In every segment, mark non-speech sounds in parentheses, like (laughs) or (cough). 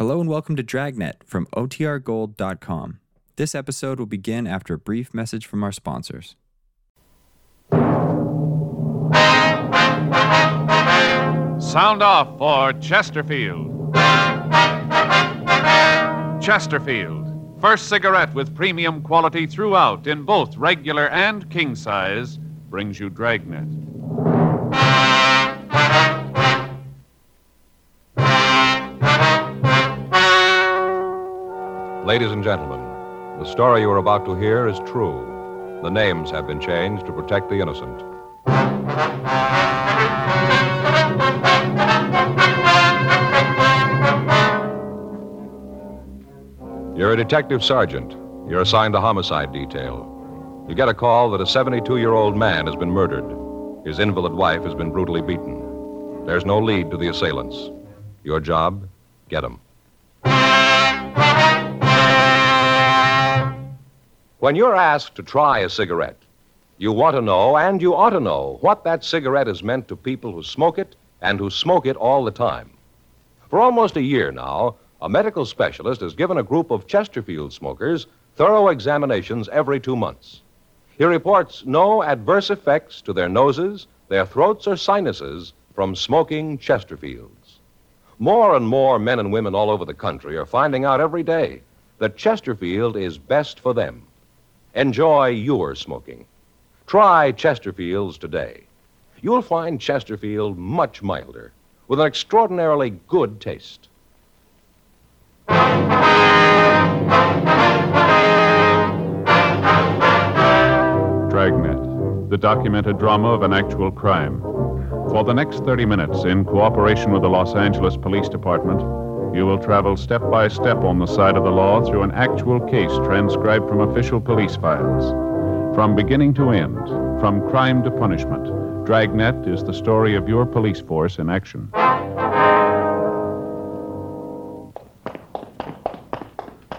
Hello and welcome to Dragnet from OTRGold.com. This episode will begin after a brief message from our sponsors. Sound off for Chesterfield. Chesterfield, first cigarette with premium quality throughout in both regular and king size, brings you Dragnet. Ladies and gentlemen, the story you are about to hear is true. The names have been changed to protect the innocent. You're a detective sergeant. You're assigned to homicide detail. You get a call that a 72 year old man has been murdered. His invalid wife has been brutally beaten. There's no lead to the assailants. Your job? Get them. When you're asked to try a cigarette, you want to know, and you ought to know, what that cigarette has meant to people who smoke it and who smoke it all the time. For almost a year now, a medical specialist has given a group of Chesterfield smokers thorough examinations every two months. He reports no adverse effects to their noses, their throats, or sinuses from smoking Chesterfields. More and more men and women all over the country are finding out every day that Chesterfield is best for them. Enjoy your smoking. Try Chesterfields today. You'll find Chesterfield much milder, with an extraordinarily good taste. Dragnet, the documented drama of an actual crime. For the next 30 minutes, in cooperation with the Los Angeles Police Department, you will travel step by step on the side of the law through an actual case transcribed from official police files. From beginning to end, from crime to punishment, Dragnet is the story of your police force in action.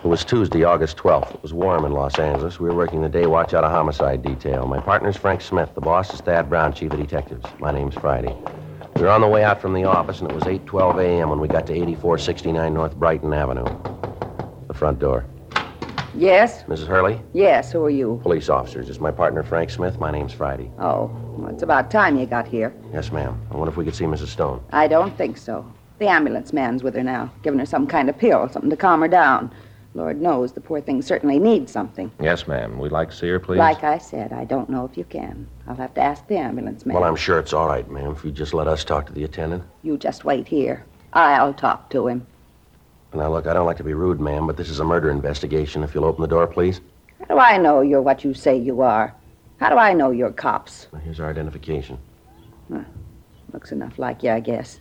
It was Tuesday, August 12th. It was warm in Los Angeles. We were working the day watch out of homicide detail. My partner's Frank Smith. The boss is Thad Brown, chief of detectives. My name's Friday. We were on the way out from the office, and it was 8.12 a.m. when we got to 8469 North Brighton Avenue. The front door. Yes? Mrs. Hurley? Yes, who are you? Police officers. It's my partner, Frank Smith. My name's Friday. Oh, well, it's about time you got here. Yes, ma'am. I wonder if we could see Mrs. Stone. I don't think so. The ambulance man's with her now, giving her some kind of pill, something to calm her down. Lord knows the poor thing certainly needs something. Yes, ma'am. We'd like to see her, please. Like I said, I don't know if you can. I'll have to ask the ambulance man. Well, I'm sure it's all right, ma'am, if you just let us talk to the attendant. You just wait here. I'll talk to him. Now, look, I don't like to be rude, ma'am, but this is a murder investigation. If you'll open the door, please. How do I know you're what you say you are? How do I know you're cops? Now, Here's our identification. Huh. Looks enough like you, I guess.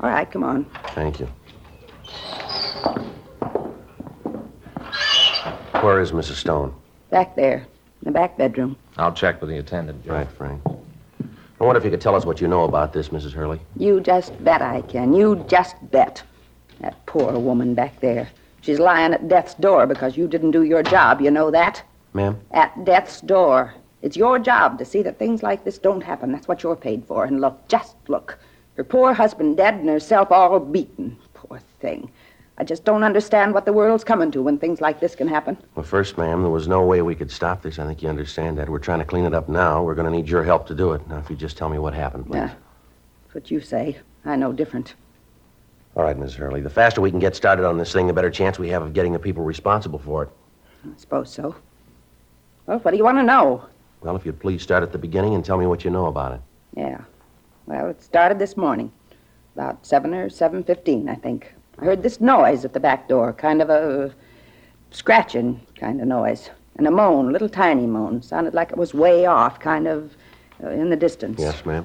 All right, come on. Thank you. Where is Mrs. Stone? Back there, in the back bedroom. I'll check with the attendant, Joe. Right, Frank. I wonder if you could tell us what you know about this, Mrs. Hurley. You just bet I can. You just bet. That poor woman back there. She's lying at death's door because you didn't do your job. You know that? Ma'am? At death's door. It's your job to see that things like this don't happen. That's what you're paid for. And look, just look. Her poor husband dead and herself all beaten. Poor thing. I just don't understand what the world's coming to when things like this can happen. Well, first, ma'am, there was no way we could stop this. I think you understand that. We're trying to clean it up now. We're going to need your help to do it. Now, if you just tell me what happened, please. Yeah. That's what you say. I know different. All right, Mrs. Hurley. The faster we can get started on this thing, the better chance we have of getting the people responsible for it. I suppose so. Well, what do you want to know? Well, if you'd please start at the beginning and tell me what you know about it. Yeah. Well, it started this morning, about seven or seven fifteen, I think. I heard this noise at the back door, kind of a scratching kind of noise, and a moan, a little tiny moan. Sounded like it was way off, kind of uh, in the distance. Yes, ma'am.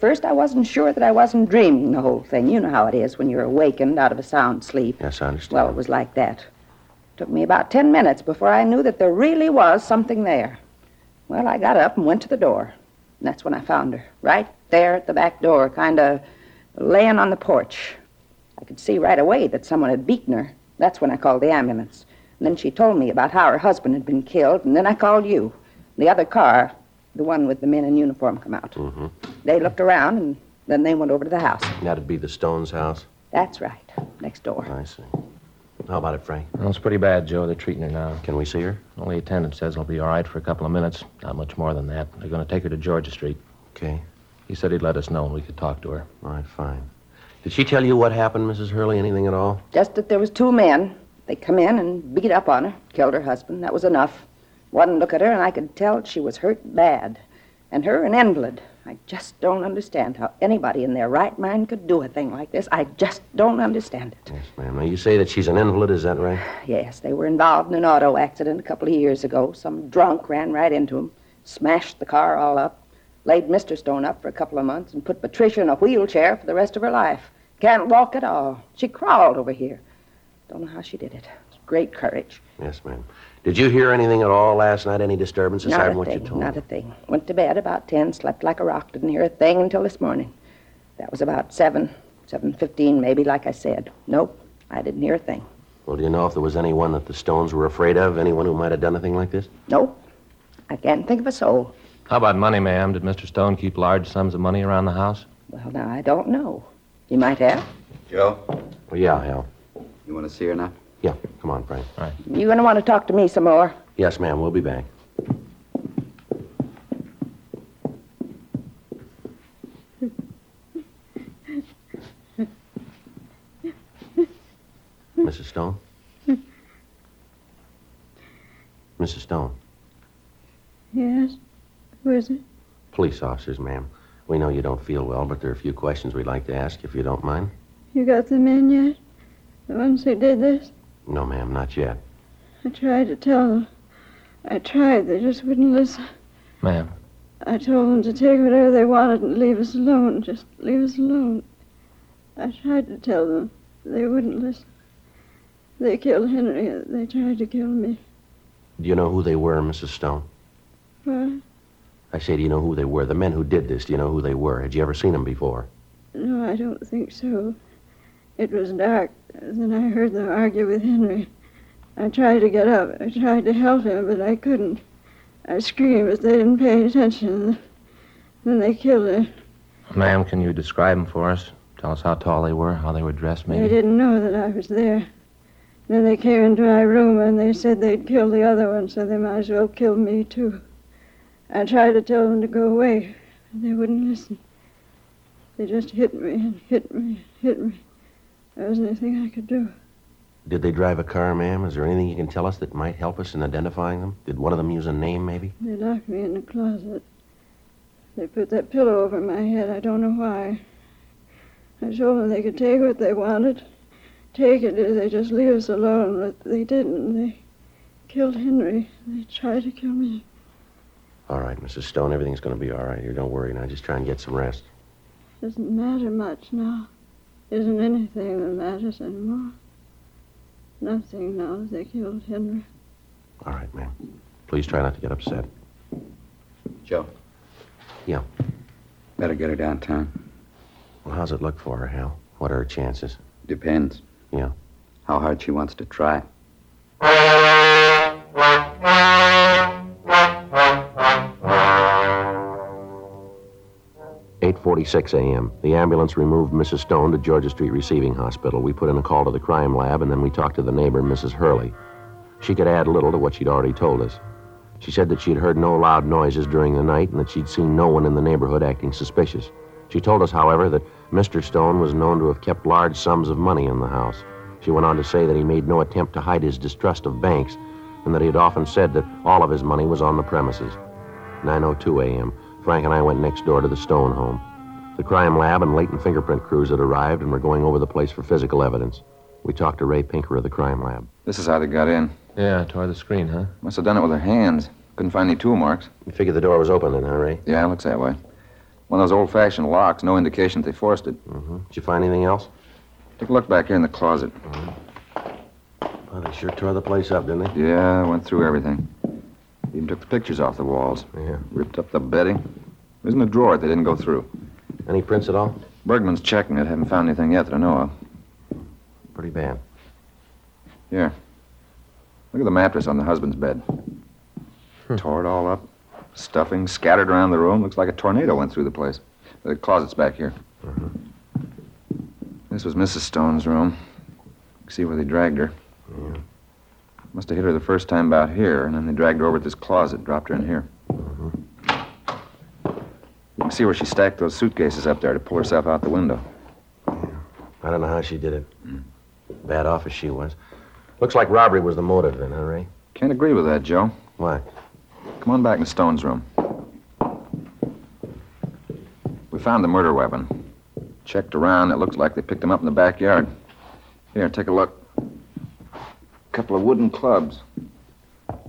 First, I wasn't sure that I wasn't dreaming the whole thing. You know how it is when you're awakened out of a sound sleep. Yes, I understand. Well, it was like that. It Took me about ten minutes before I knew that there really was something there. Well, I got up and went to the door. And that's when I found her, right there at the back door, kind of laying on the porch. I could see right away that someone had beaten her. That's when I called the ambulance. And then she told me about how her husband had been killed, and then I called you. The other car, the one with the men in uniform, come out. Mm-hmm. They looked around, and then they went over to the house. That'd be the Stones' house. That's right. next door. I see. How about it, Frank? Well, it's pretty bad, Joe. They're treating her now. Can we see her? Only attendant says it'll be all right for a couple of minutes. Not much more than that. They're going to take her to Georgia Street. Okay. He said he'd let us know when we could talk to her. All right, fine. Did she tell you what happened, Mrs. Hurley? Anything at all? Just that there was two men. They come in and beat up on her, killed her husband. That was enough. One look at her, and I could tell she was hurt bad. And her an invalid. I just don't understand how anybody in their right mind could do a thing like this. I just don't understand it. Yes, ma'am. Now, you say that she's an invalid, is that right? Yes, they were involved in an auto accident a couple of years ago. Some drunk ran right into them, smashed the car all up, laid Mr. Stone up for a couple of months, and put Patricia in a wheelchair for the rest of her life. Can't walk at all. She crawled over here. Don't know how she did it. It's great courage. Yes, ma'am. Did you hear anything at all last night? Any disturbances? Not aside a from what thing. you told Not me? a thing. Went to bed about ten, slept like a rock. Didn't hear a thing until this morning. That was about seven, seven fifteen, maybe. Like I said. Nope, I didn't hear a thing. Well, do you know if there was anyone that the Stones were afraid of? Anyone who might have done a thing like this? Nope, I can't think of a soul. How about money, ma'am? Did Mr. Stone keep large sums of money around the house? Well, now I don't know. You might have. Joe, Well, yeah, Hal. you want to see her now? Yeah, come on, Frank. All right. You gonna want to talk to me some more? Yes, ma'am. We'll be back. Mrs. Stone? Mrs. Stone, Yes? Who is it? police officers, ma'am. We know you don't feel well, but there are a few questions we'd like to ask if you don't mind. You got them in yet? The ones who did this? No, ma'am, not yet. I tried to tell them. I tried. They just wouldn't listen. Ma'am, I told them to take whatever they wanted and leave us alone. Just leave us alone. I tried to tell them. They wouldn't listen. They killed Henry. They tried to kill me. Do you know who they were, Mrs. Stone? What? I say, do you know who they were? The men who did this, do you know who they were? Had you ever seen them before? No, I don't think so. It was dark. Then I heard them argue with Henry. I tried to get up. I tried to help him, but I couldn't. I screamed, but they didn't pay attention. Then they killed her. ma'am, can you describe them for us? Tell us how tall they were, how they were dressed, maybe? They didn't know that I was there. Then they came into my room and they said they'd kill the other one, so they might as well kill me too. I tried to tell them to go away, but they wouldn't listen. They just hit me and hit me and hit me. There wasn't anything I could do. Did they drive a car, ma'am? Is there anything you can tell us that might help us in identifying them? Did one of them use a name, maybe? They locked me in the closet. They put that pillow over my head. I don't know why. I told them they could take what they wanted. Take it if they just leave us alone, but they didn't. They killed Henry. They tried to kill me. All right, Mrs. Stone, everything's going to be all right here. Don't worry now. Just try and get some rest. Doesn't matter much now. Isn't anything that matters anymore. Nothing now that they killed Henry. All right, ma'am. Please try not to get upset. Joe. Yeah. Better get her downtown. Well, how's it look for her, Hal? What are her chances? Depends. Yeah. How hard she wants to try. Eight forty-six a.m. The ambulance removed Mrs. Stone to Georgia Street Receiving Hospital. We put in a call to the crime lab, and then we talked to the neighbor, Mrs. Hurley. She could add little to what she'd already told us. She said that she'd heard no loud noises during the night and that she'd seen no one in the neighborhood acting suspicious. She told us, however, that Mr. Stone was known to have kept large sums of money in the house. She went on to say that he made no attempt to hide his distrust of banks and that he had often said that all of his money was on the premises. 9.02 a.m. Frank and I went next door to the Stone home. The crime lab and latent fingerprint crews had arrived and were going over the place for physical evidence. We talked to Ray Pinker of the crime lab. This is how they got in. Yeah, tore the screen, huh? Must have done it with their hands. Couldn't find any tool marks. You figured the door was open then, huh, Ray? Yeah, it looks that way. One of those old-fashioned locks. No indication that they forced it. Mm-hmm. Did you find anything else? Take a look back here in the closet. Well, they sure tore the place up, didn't they? Yeah, went through everything. Even took the pictures off the walls. Yeah. Ripped up the bedding. There isn't a drawer they didn't go through. Any prints at all? Bergman's checking it. Haven't found anything yet that I know of. Pretty bad. Here. Look at the mattress on the husband's bed. Hmm. Tore it all up. Stuffing scattered around the room. Looks like a tornado went through the place. The closet's back here. Mm-hmm. This was Mrs. Stone's room. See where they dragged her. Yeah. Must have hit her the first time about here, and then they dragged her over to this closet, dropped her in here. You can see where she stacked those suitcases up there to pull herself out the window. I don't know how she did it. Bad off as she was. Looks like robbery was the motive then, huh, Ray? Can't agree with that, Joe. Why? Come on back in Stone's room. We found the murder weapon. Checked around. It looks like they picked him up in the backyard. Here, take a look. A couple of wooden clubs.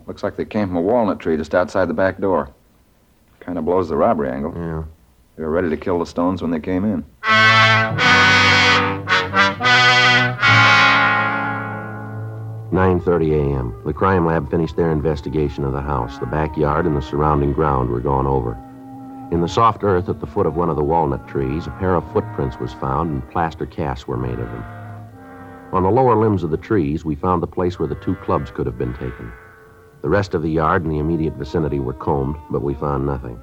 Looks like they came from a walnut tree just outside the back door. Kind of blows the robbery angle. Yeah. They were ready to kill the Stones when they came in. Nine thirty a.m. The crime lab finished their investigation of the house. The backyard and the surrounding ground were gone over. In the soft earth at the foot of one of the walnut trees, a pair of footprints was found and plaster casts were made of them. On the lower limbs of the trees, we found the place where the two clubs could have been taken. The rest of the yard and the immediate vicinity were combed, but we found nothing.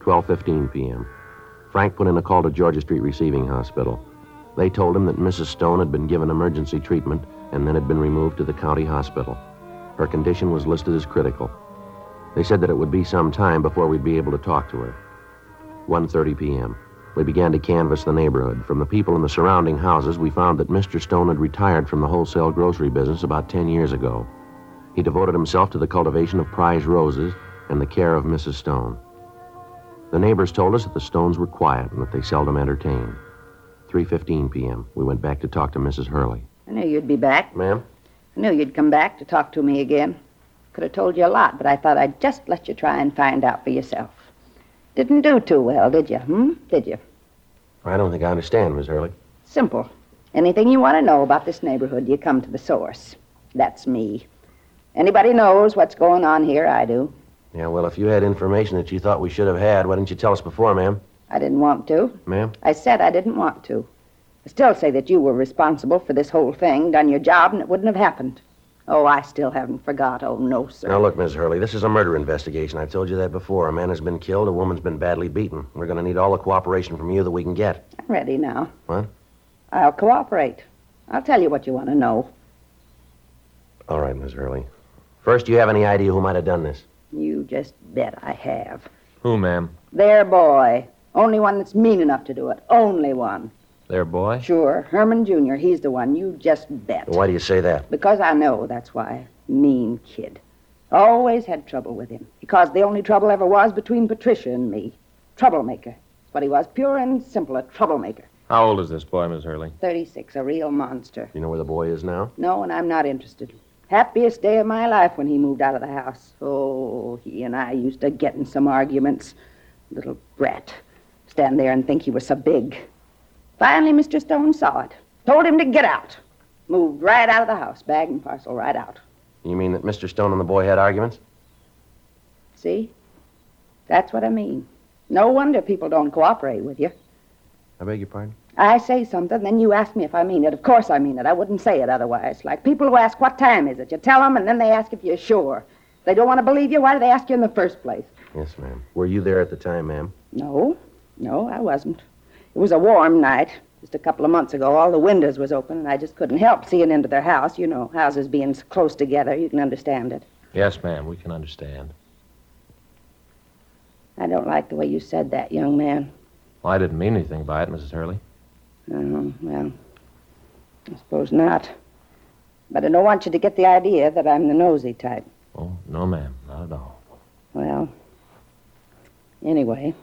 12:15 p.m. Frank put in a call to Georgia Street Receiving Hospital. They told him that Mrs. Stone had been given emergency treatment and then had been removed to the county hospital. Her condition was listed as critical. They said that it would be some time before we'd be able to talk to her. 1:30 p.m. We began to canvass the neighborhood. From the people in the surrounding houses, we found that Mr. Stone had retired from the wholesale grocery business about 10 years ago. He devoted himself to the cultivation of prize roses and the care of Mrs. Stone. The neighbors told us that the Stones were quiet and that they seldom entertained. 3:15 p.m. We went back to talk to Mrs. Hurley. I knew you'd be back. Ma'am? I knew you'd come back to talk to me again. Could have told you a lot, but I thought I'd just let you try and find out for yourself. Didn't do too well, did you? Hmm? Did you? I don't think I understand, Miss Hurley. Simple. Anything you want to know about this neighborhood, you come to the source. That's me. Anybody knows what's going on here, I do. Yeah, well, if you had information that you thought we should have had, why didn't you tell us before, ma'am? I didn't want to. Ma'am? I said I didn't want to. I still say that you were responsible for this whole thing, done your job, and it wouldn't have happened. Oh, I still haven't forgot. Oh, no, sir. Now, look, Miss Hurley, this is a murder investigation. I've told you that before. A man has been killed, a woman's been badly beaten. We're going to need all the cooperation from you that we can get. I'm ready now. What? I'll cooperate. I'll tell you what you want to know. All right, Miss Hurley. First, do you have any idea who might have done this? You just bet I have. Who, ma'am? Their boy. Only one that's mean enough to do it. Only one. Their boy? Sure. Herman Jr. He's the one. You just bet. Why do you say that? Because I know, that's why. Mean kid. Always had trouble with him. Because the only trouble ever was between Patricia and me. Troublemaker. That's what he was. Pure and simple, a troublemaker. How old is this boy, Miss Hurley? 36, a real monster. You know where the boy is now? No, and I'm not interested. Happiest day of my life when he moved out of the house. Oh, he and I used to get in some arguments. Little brat. Stand there and think he was so big. Finally, Mr. Stone saw it. Told him to get out. Moved right out of the house, bag and parcel, right out. You mean that Mr. Stone and the boy had arguments? See? That's what I mean. No wonder people don't cooperate with you. I beg your pardon? I say something, then you ask me if I mean it. Of course I mean it. I wouldn't say it otherwise. Like people who ask, what time is it? You tell them, and then they ask if you're sure. If they don't want to believe you, why do they ask you in the first place? Yes, ma'am. Were you there at the time, ma'am? No, no, I wasn't. It was a warm night. Just a couple of months ago, all the windows was open, and I just couldn't help seeing into their house. You know, houses being close together, you can understand it. Yes, ma'am. We can understand. I don't like the way you said that, young man. Well, I didn't mean anything by it, Mrs. Hurley. Oh, well, I suppose not. But I don't want you to get the idea that I'm the nosy type. Oh, no, ma'am. Not at all. Well, anyway,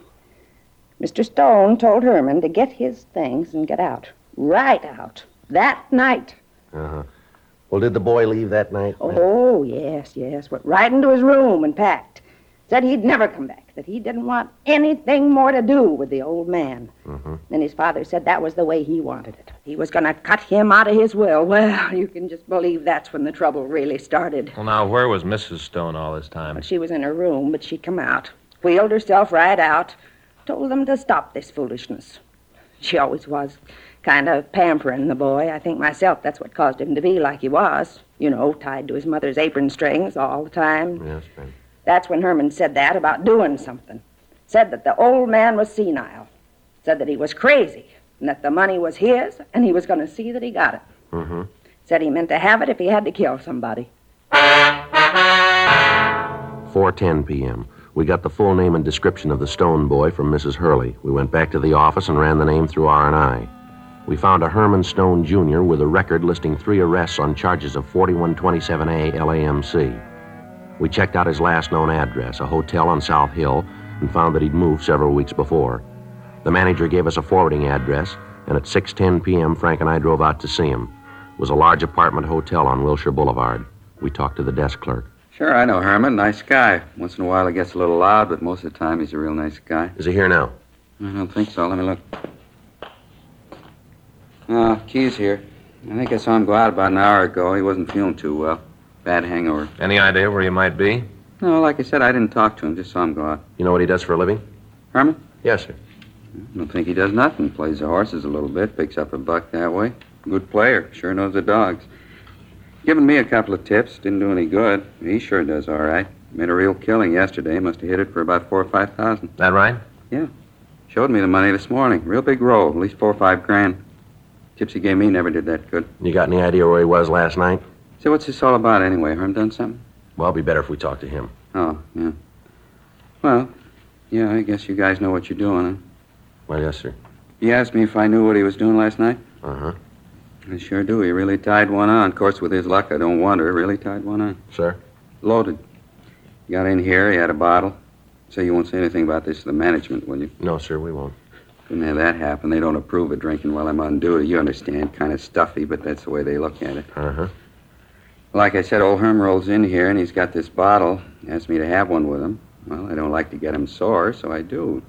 Mr. Stone told Herman to get his things and get out. Right out. That night. Uh huh. Well, did the boy leave that night? Oh, yes, yes. Went right into his room and packed. Said he'd never come back, that he didn't want anything more to do with the old man. Mm-hmm. Then his father said that was the way he wanted it. He was going to cut him out of his will. Well, you can just believe that's when the trouble really started. Well, now, where was Mrs. Stone all this time? She was in her room, but she come out, wheeled herself right out, told them to stop this foolishness. She always was kind of pampering the boy. I think myself that's what caused him to be like he was. You know, tied to his mother's apron strings all the time. Yes, ma'am. That's when Herman said that about doing something. Said that the old man was senile. Said that he was crazy and that the money was his and he was going to see that he got it. Mm-hmm. Said he meant to have it if he had to kill somebody. 4:10 p.m. We got the full name and description of the Stone boy from Mrs. Hurley. We went back to the office and ran the name through R&I. We found a Herman Stone Jr. with a record listing three arrests on charges of 4127A LAMC. We checked out his last known address, a hotel on South Hill, and found that he'd moved several weeks before. The manager gave us a forwarding address, and at 6:10 p.m. Frank and I drove out to see him. It was a large apartment hotel on Wilshire Boulevard. We talked to the desk clerk. Sure, I know Herman. Nice guy. Once in a while he gets a little loud, but most of the time he's a real nice guy. Is he here now? I don't think so. Let me look. Ah, Key's here. I think I saw him go out about an hour ago. He wasn't feeling too well. Bad hangover. Any idea where he might be? No, like I said, I didn't talk to him. Just saw him go out. You know what he does for a living? Herman? Yes, sir. I don't think he does nothing. Plays the horses a little bit, picks up a buck that way. Good player. Sure knows the dogs. Given me a couple of tips. Didn't do any good. He sure does all right. Made a real killing yesterday. Must have hit it for about four or five thousand. That right? Yeah. Showed me the money this morning. Real big roll. At least four or five grand. Tips he gave me never did that good. You got any idea where he was last night? So what's this all about anyway? Herm done something? Well, it'd be better if we talk to him. Oh, yeah. Well, yeah, I guess you guys know what you're doing, huh? Well, yes, sir. He asked me if I knew what he was doing last night. Uh huh. I sure do. He really tied one on. Of course, with his luck, I don't wonder. Really tied one on. Sir? Loaded. Got in here. He had a bottle. So you won't say anything about this to the management, will you? No, sir, we won't. Couldn't have that happen. They don't approve of drinking while I'm on duty. You understand. Kind of stuffy, but that's the way they look at it. Uh huh. Like I said, old Herm rolls in here and he's got this bottle. Asked me to have one with him. Well, I don't like to get him sore, so I do.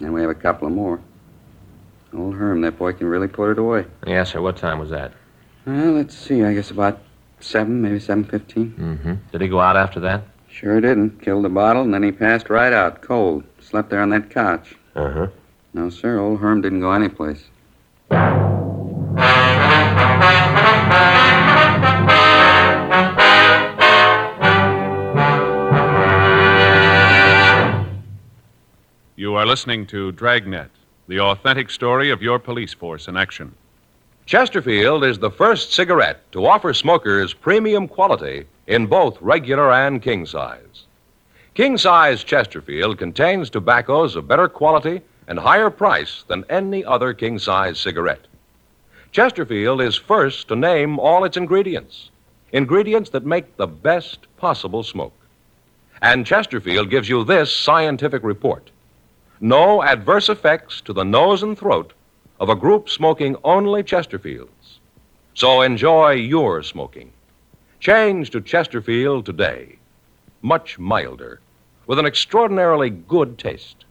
And we have a couple of more. Old Herm, that boy can really put it away. Yes, sir. What time was that? Well, let's see. I guess about seven, maybe seven fifteen. Mm-hmm. Did he go out after that? Sure didn't. Killed the bottle, and then he passed right out, cold. Slept there on that couch. Uh huh. No, sir. Old Herm didn't go anyplace. You are listening to Dragnet, the authentic story of your police force in action. Chesterfield is the first cigarette to offer smokers premium quality in both regular and king size. King size Chesterfield contains tobaccos of better quality and higher price than any other king size cigarette. Chesterfield is first to name all its ingredients, ingredients that make the best possible smoke. And Chesterfield gives you this scientific report no adverse effects to the nose and throat of a group smoking only Chesterfields. So enjoy your smoking. Change to Chesterfield today. Much milder, with an extraordinarily good taste.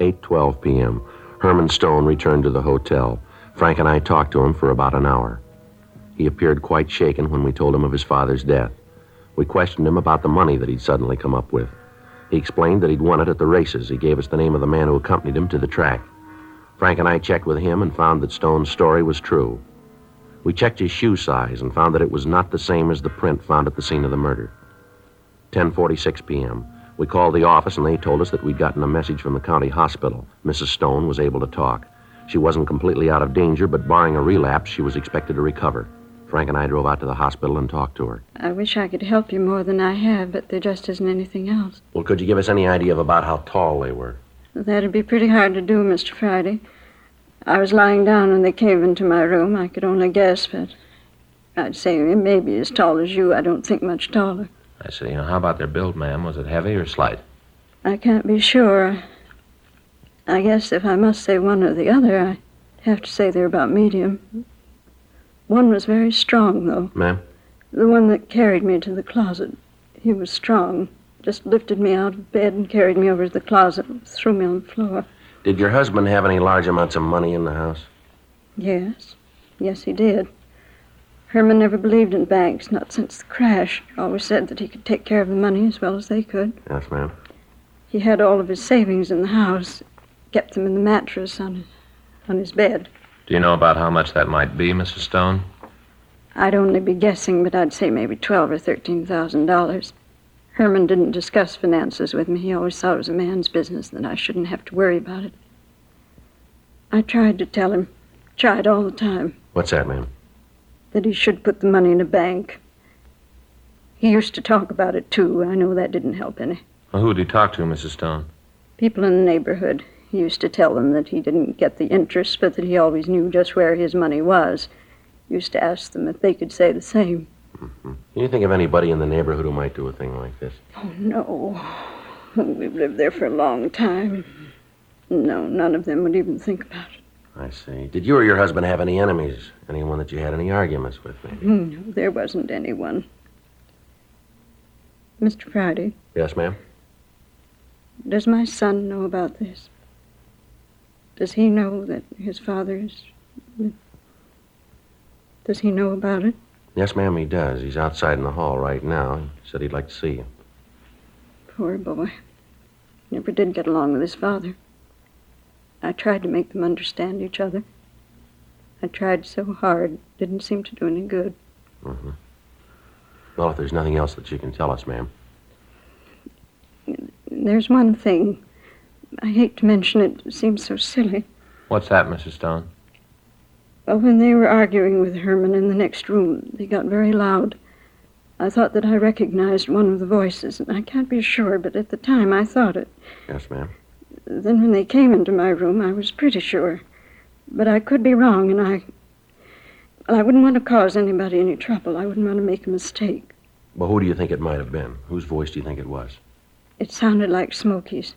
Eight twelve p.m. Herman Stone returned to the hotel. Frank and I talked to him for about an hour. He appeared quite shaken when we told him of his father's death. We questioned him about the money that he'd suddenly come up with. He explained that he'd won it at the races. He gave us the name of the man who accompanied him to the track. Frank and I checked with him and found that Stone's story was true. We checked his shoe size and found that it was not the same as the print found at the scene of the murder. 10:46 p.m. We called the office and they told us that we'd gotten a message from the county hospital. Mrs. Stone was able to talk. She wasn't completely out of danger, but barring a relapse, she was expected to recover. Frank and I drove out to the hospital and talked to her. I wish I could help you more than I have, but there just isn't anything else. Well, could you give us any idea of about how tall they were? That'd be pretty hard to do, Mr. Friday. I was lying down when they came into my room. I could only guess, but I'd say maybe as tall as you. I don't think much taller. I see. Now, how about their build, ma'am? Was it heavy or slight? I can't be sure. I guess if I must say one or the other, I'd have to say they're about medium. One was very strong, though. Ma'am? The one that carried me to the closet. He was strong. Just lifted me out of bed and carried me over to the closet and threw me on the floor. Did your husband have any large amounts of money in the house? Yes. Yes, he did. Herman never believed in banks, not since the crash. Always said that he could take care of the money as well as they could. Yes, ma'am. He had all of his savings in the house, kept them in the mattress on his, on his bed. Do you know about how much that might be, Mrs. Stone? I'd only be guessing, but I'd say maybe twelve or thirteen thousand dollars. Herman didn't discuss finances with me. He always thought it was a man's business, that I shouldn't have to worry about it. I tried to tell him, tried all the time, What's that, ma'am? that he should put the money in a bank. He used to talk about it, too. I know that didn't help any. Well, who did he talk to, Mrs. Stone? People in the neighborhood. He used to tell them that he didn't get the interest, but that he always knew just where his money was. He Used to ask them if they could say the same. Mm-hmm. Can you think of anybody in the neighborhood who might do a thing like this? Oh, no. We've lived there for a long time. No, none of them would even think about it. I see. Did you or your husband have any enemies? Anyone that you had any arguments with, maybe? Mm, no, there wasn't anyone. Mr. Friday, Yes, ma'am? does my son know about this? Does he know that his father is. Does he know about it? Yes, ma'am, he does. He's outside in the hall right now. He said he'd like to see you. Poor boy. Never did get along with his father. I tried to make them understand each other. I tried so hard, didn't seem to do any good. Mm-hmm. Well, if there's nothing else that you can tell us, ma'am. There's one thing. I hate to mention it, it seems so silly. What's that, Mrs. Stone? Well, when they were arguing with Herman in the next room, they got very loud. I thought that I recognized one of the voices, and I can't be sure, but at the time I thought it. Yes, ma'am. Then when they came into my room, I was pretty sure. But I could be wrong, and I. Well, I wouldn't want to cause anybody any trouble. I wouldn't want to make a mistake. Well, who do you think it might have been? Whose voice do you think it was? It sounded like Smokey's.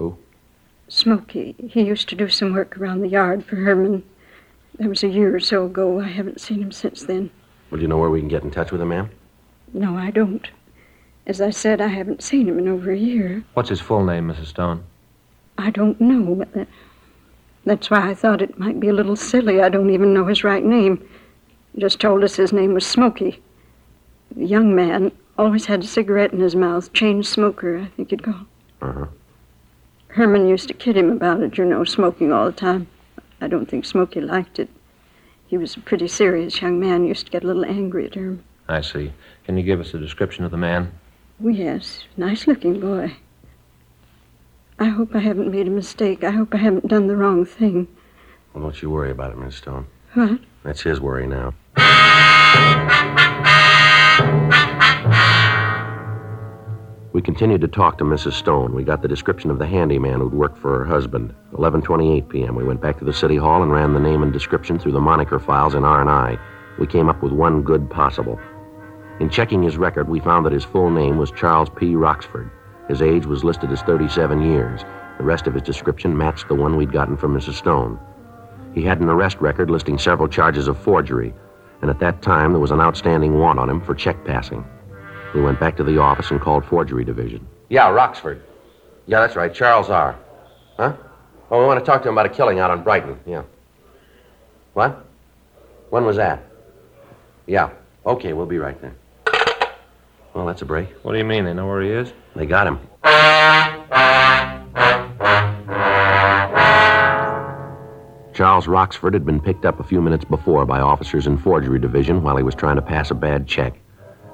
Who? Smokey. He used to do some work around the yard for Herman. That was a year or so ago. I haven't seen him since then. Well, do you know where we can get in touch with him, ma'am? No, I don't. As I said, I haven't seen him in over a year. What's his full name, Mrs. Stone? I don't know, but that, that's why I thought it might be a little silly. I don't even know his right name. He just told us his name was Smokey. The young man always had a cigarette in his mouth, chain smoker, I think you'd call. Uh-huh. Herman used to kid him about it, you know, smoking all the time. I don't think Smokey liked it. He was a pretty serious young man, used to get a little angry at Herman. I see. Can you give us a description of the man? Oh, yes, nice looking boy. I hope I haven't made a mistake. I hope I haven't done the wrong thing. Well, don't you worry about it, Miss Stone. What? That's his worry now. (laughs) We continued to talk to Mrs. Stone. We got the description of the handyman who'd worked for her husband. 11:28 p.m. We went back to the city hall and ran the name and description through the moniker files in R&I. We came up with one good possible. In checking his record, we found that his full name was Charles P. Roxford. His age was listed as 37 years. The rest of his description matched the one we'd gotten from Mrs. Stone. He had an arrest record listing several charges of forgery, and at that time there was an outstanding warrant on him for check passing. We went back to the office and called Forgery Division. Yeah, Roxford. Yeah, that's right. Charles R. Huh? Oh, we want to talk to him about a killing out on Brighton. Yeah. What? When was that? Yeah. Okay, we'll be right there. Well, that's a break. What do you mean? They know where he is? They got him. Charles Roxford had been picked up a few minutes before by officers in Forgery Division while he was trying to pass a bad check.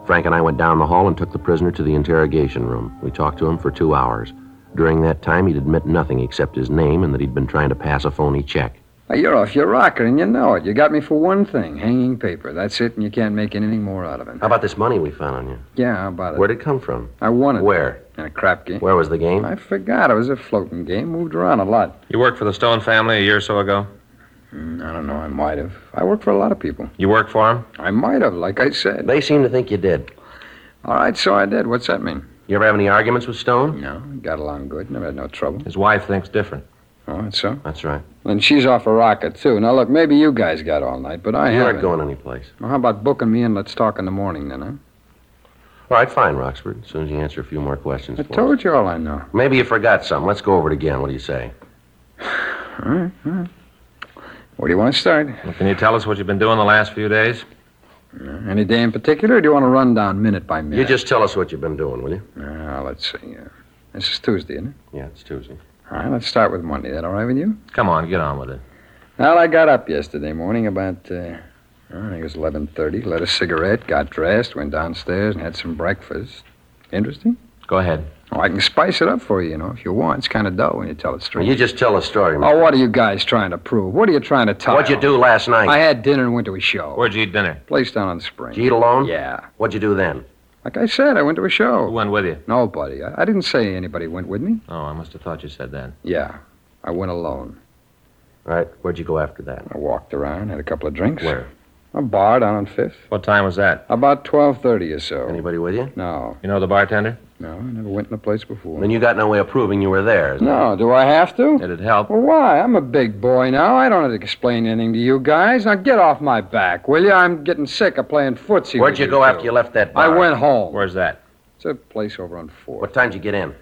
Frank and I went down the hall and took the prisoner to the interrogation room. We talked to him for two hours. During that time, he'd admit nothing except his name and that he'd been trying to pass a phony check. Well, you're off your rocker, and you know it. You got me for one thing hanging paper. That's it, and you can't make anything more out of it. How about this money we found on you? Yeah, how about it? Where'd it come from? I won it. Where? In a crap game. Where was the game? I forgot. It was a floating game. Moved around a lot. You worked for the Stone family a year or so ago? Mm, I don't know. I might have. I worked for a lot of people. You worked for him? I might have, like I said. They seem to think you did. All right, so I did. What's that mean? You ever have any arguments with Stone? No, got along good. Never had no trouble. His wife thinks different. Oh, that's so? That's right. And she's off a rocket, too. Now, look, maybe you guys got all night, but I you haven't. aren't going anyplace. Well, how about booking me and let's talk in the morning, then, huh? All right, fine, Roxford. As soon as you answer a few more questions. I for told us. you all I know. Maybe you forgot something. Let's go over it again. What do you say? (sighs) All right, all right. Where do you want to start? Well, can you tell us what you've been doing the last few days? Uh, Any day in particular, or do you want to run down minute by minute? You just tell us what you've been doing, will you? Uh, let's see. Uh, this is Tuesday, isn't it? Yeah, it's Tuesday. All right, let's start with Monday. That all right with you? Come on, get on with it. Well, I got up yesterday morning about, uh, I think it was 11.30, lit a cigarette, got dressed, went downstairs and had some breakfast. Interesting? Go ahead. Oh, I can spice it up for you, you know, if you want. It's kind of dull when you tell it straight. You just tell a story, Mr. Oh, what are you guys trying to prove? What are you trying to tell? What'd you do last night? I had dinner and went to a show. Where'd you eat dinner? Place down on the spring. Did you eat alone? Yeah. What'd you do then? Like I said, I went to a show. Who went with you? Nobody. I, I didn't say anybody went with me. Oh, I must have thought you said that. Yeah. I went alone. All right, where'd you go after that? I walked around, had a couple of drinks. Where? A bar down on Fifth. What time was that? About twelve thirty or so. Anybody with you? No, You know the bartender? No, I never went in the place before. Then you got no way of proving you were there. No, do I have to? It'd help. Well, why? I'm a big boy now. I don't have to explain anything to you guys. Now get off my back, will you? I'm getting sick of playing footsie. Where'd with you go after you left that bar? I went home. Where's that? It's a place over on Fourth. What time'd you get in?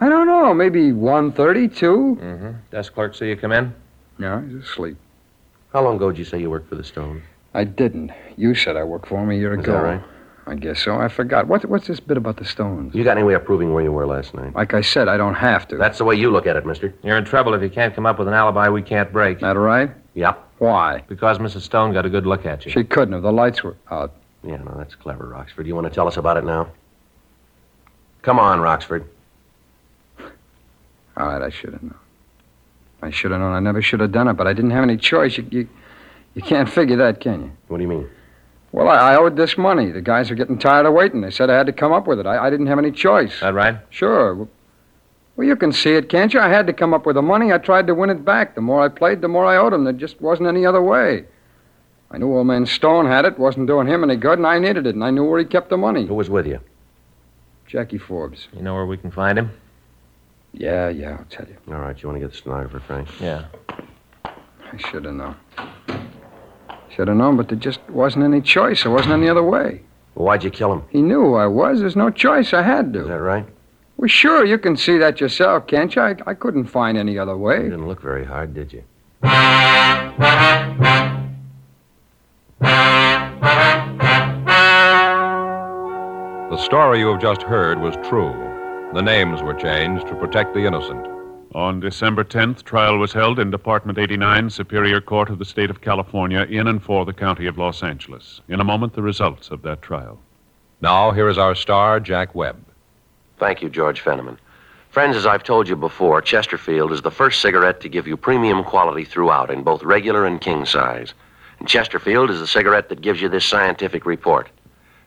I don't know. Maybe one thirty-two. Mm-hmm. Desk clerk see you come in? No, he's asleep. How long ago did you say you worked for the Stones? I didn't. You said I worked for him a year Is ago. that right? I guess so. I forgot. What, what's this bit about the Stones? You got any way of proving where you were last night? Like I said, I don't have to. That's the way you look at it, mister. You're in trouble if you can't come up with an alibi we can't break. that right? Yep. Why? Because Mrs. Stone got a good look at you. She couldn't have. The lights were out. Yeah, no, that's clever, Roxford. You want to tell us about it now? Come on, Roxford. All right, I should have known. I should have known. I never should have done it, but I didn't have any choice. You, you, you can't figure that, can you? What do you mean? Well, I, I owed this money. The guys were getting tired of waiting. They said I had to come up with it. I, I didn't have any choice. That right? Sure. Well, you can see it, can't you? I had to come up with the money. I tried to win it back. The more I played, the more I owed him. There just wasn't any other way. I knew old man Stone had it, It wasn't doing him any good, and I needed it, and I knew where he kept the money. Who was with you? Jackie Forbes. You know where we can find him? Yeah, yeah, I'll tell you. All right, you want to get the stenographer, Frank? Yeah. I should have known. Should have known, but there just wasn't any choice. There wasn't any other way. Well, why'd you kill him? He knew who I was. There's no choice. I had to. Is that right? Well, sure, you can see that yourself, can't you? I, I couldn't find any other way. You way. didn't look very hard, did you? The story you have just heard was true. The names were changed to protect the innocent. On December 10th, trial was held in Department 89, Superior Court of the State of California, in and for the County of Los Angeles. In a moment, the results of that trial. Now, here is our star, Jack Webb. Thank you, George Fenneman. Friends, as I've told you before, Chesterfield is the first cigarette to give you premium quality throughout in both regular and king size. And Chesterfield is the cigarette that gives you this scientific report.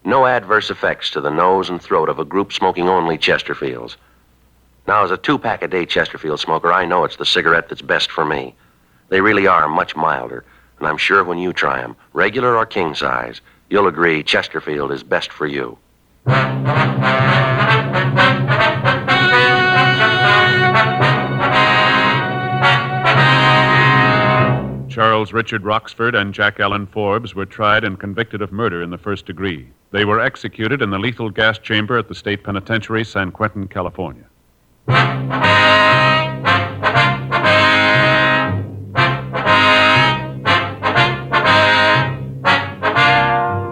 No adverse effects to the nose and throat of a group smoking only Chesterfields. Now, as a two pack a day Chesterfield smoker, I know it's the cigarette that's best for me. They really are much milder, and I'm sure when you try 'em, regular or king size, you'll agree Chesterfield is best for you. Charles Richard Roxford and Jack Allen Forbes were tried and convicted of murder in the first degree. They were executed in the lethal gas chamber at the state penitentiary, San Quentin, California.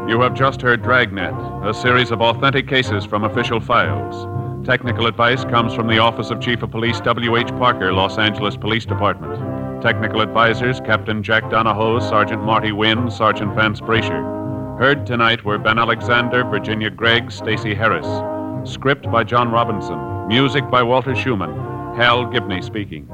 You have just heard Dragnet, a series of authentic cases from official files. Technical advice comes from the Office of Chief of Police W.H. Parker, Los Angeles Police Department. Technical advisors Captain Jack Donahoe, Sergeant Marty Wynn, Sergeant Vance Brasher. Heard tonight were Ben Alexander, Virginia Gregg, Stacy Harris. Script by John Robinson. Music by Walter Schumann. Hal Gibney speaking.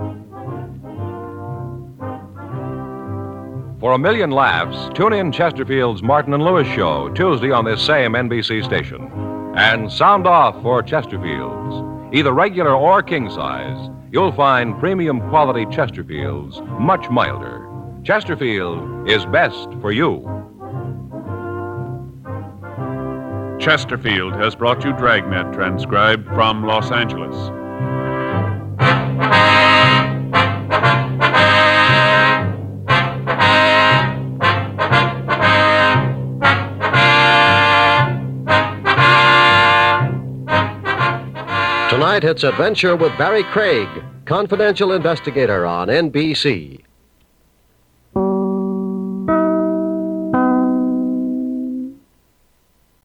For a million laughs, tune in Chesterfield's Martin and Lewis show Tuesday on this same NBC station. And sound off for Chesterfield's. Either regular or king size, you'll find premium quality Chesterfield's much milder. Chesterfield is best for you. Chesterfield has brought you Dragnet, transcribed from Los Angeles. Tonight it's Adventure with Barry Craig, confidential investigator on NBC.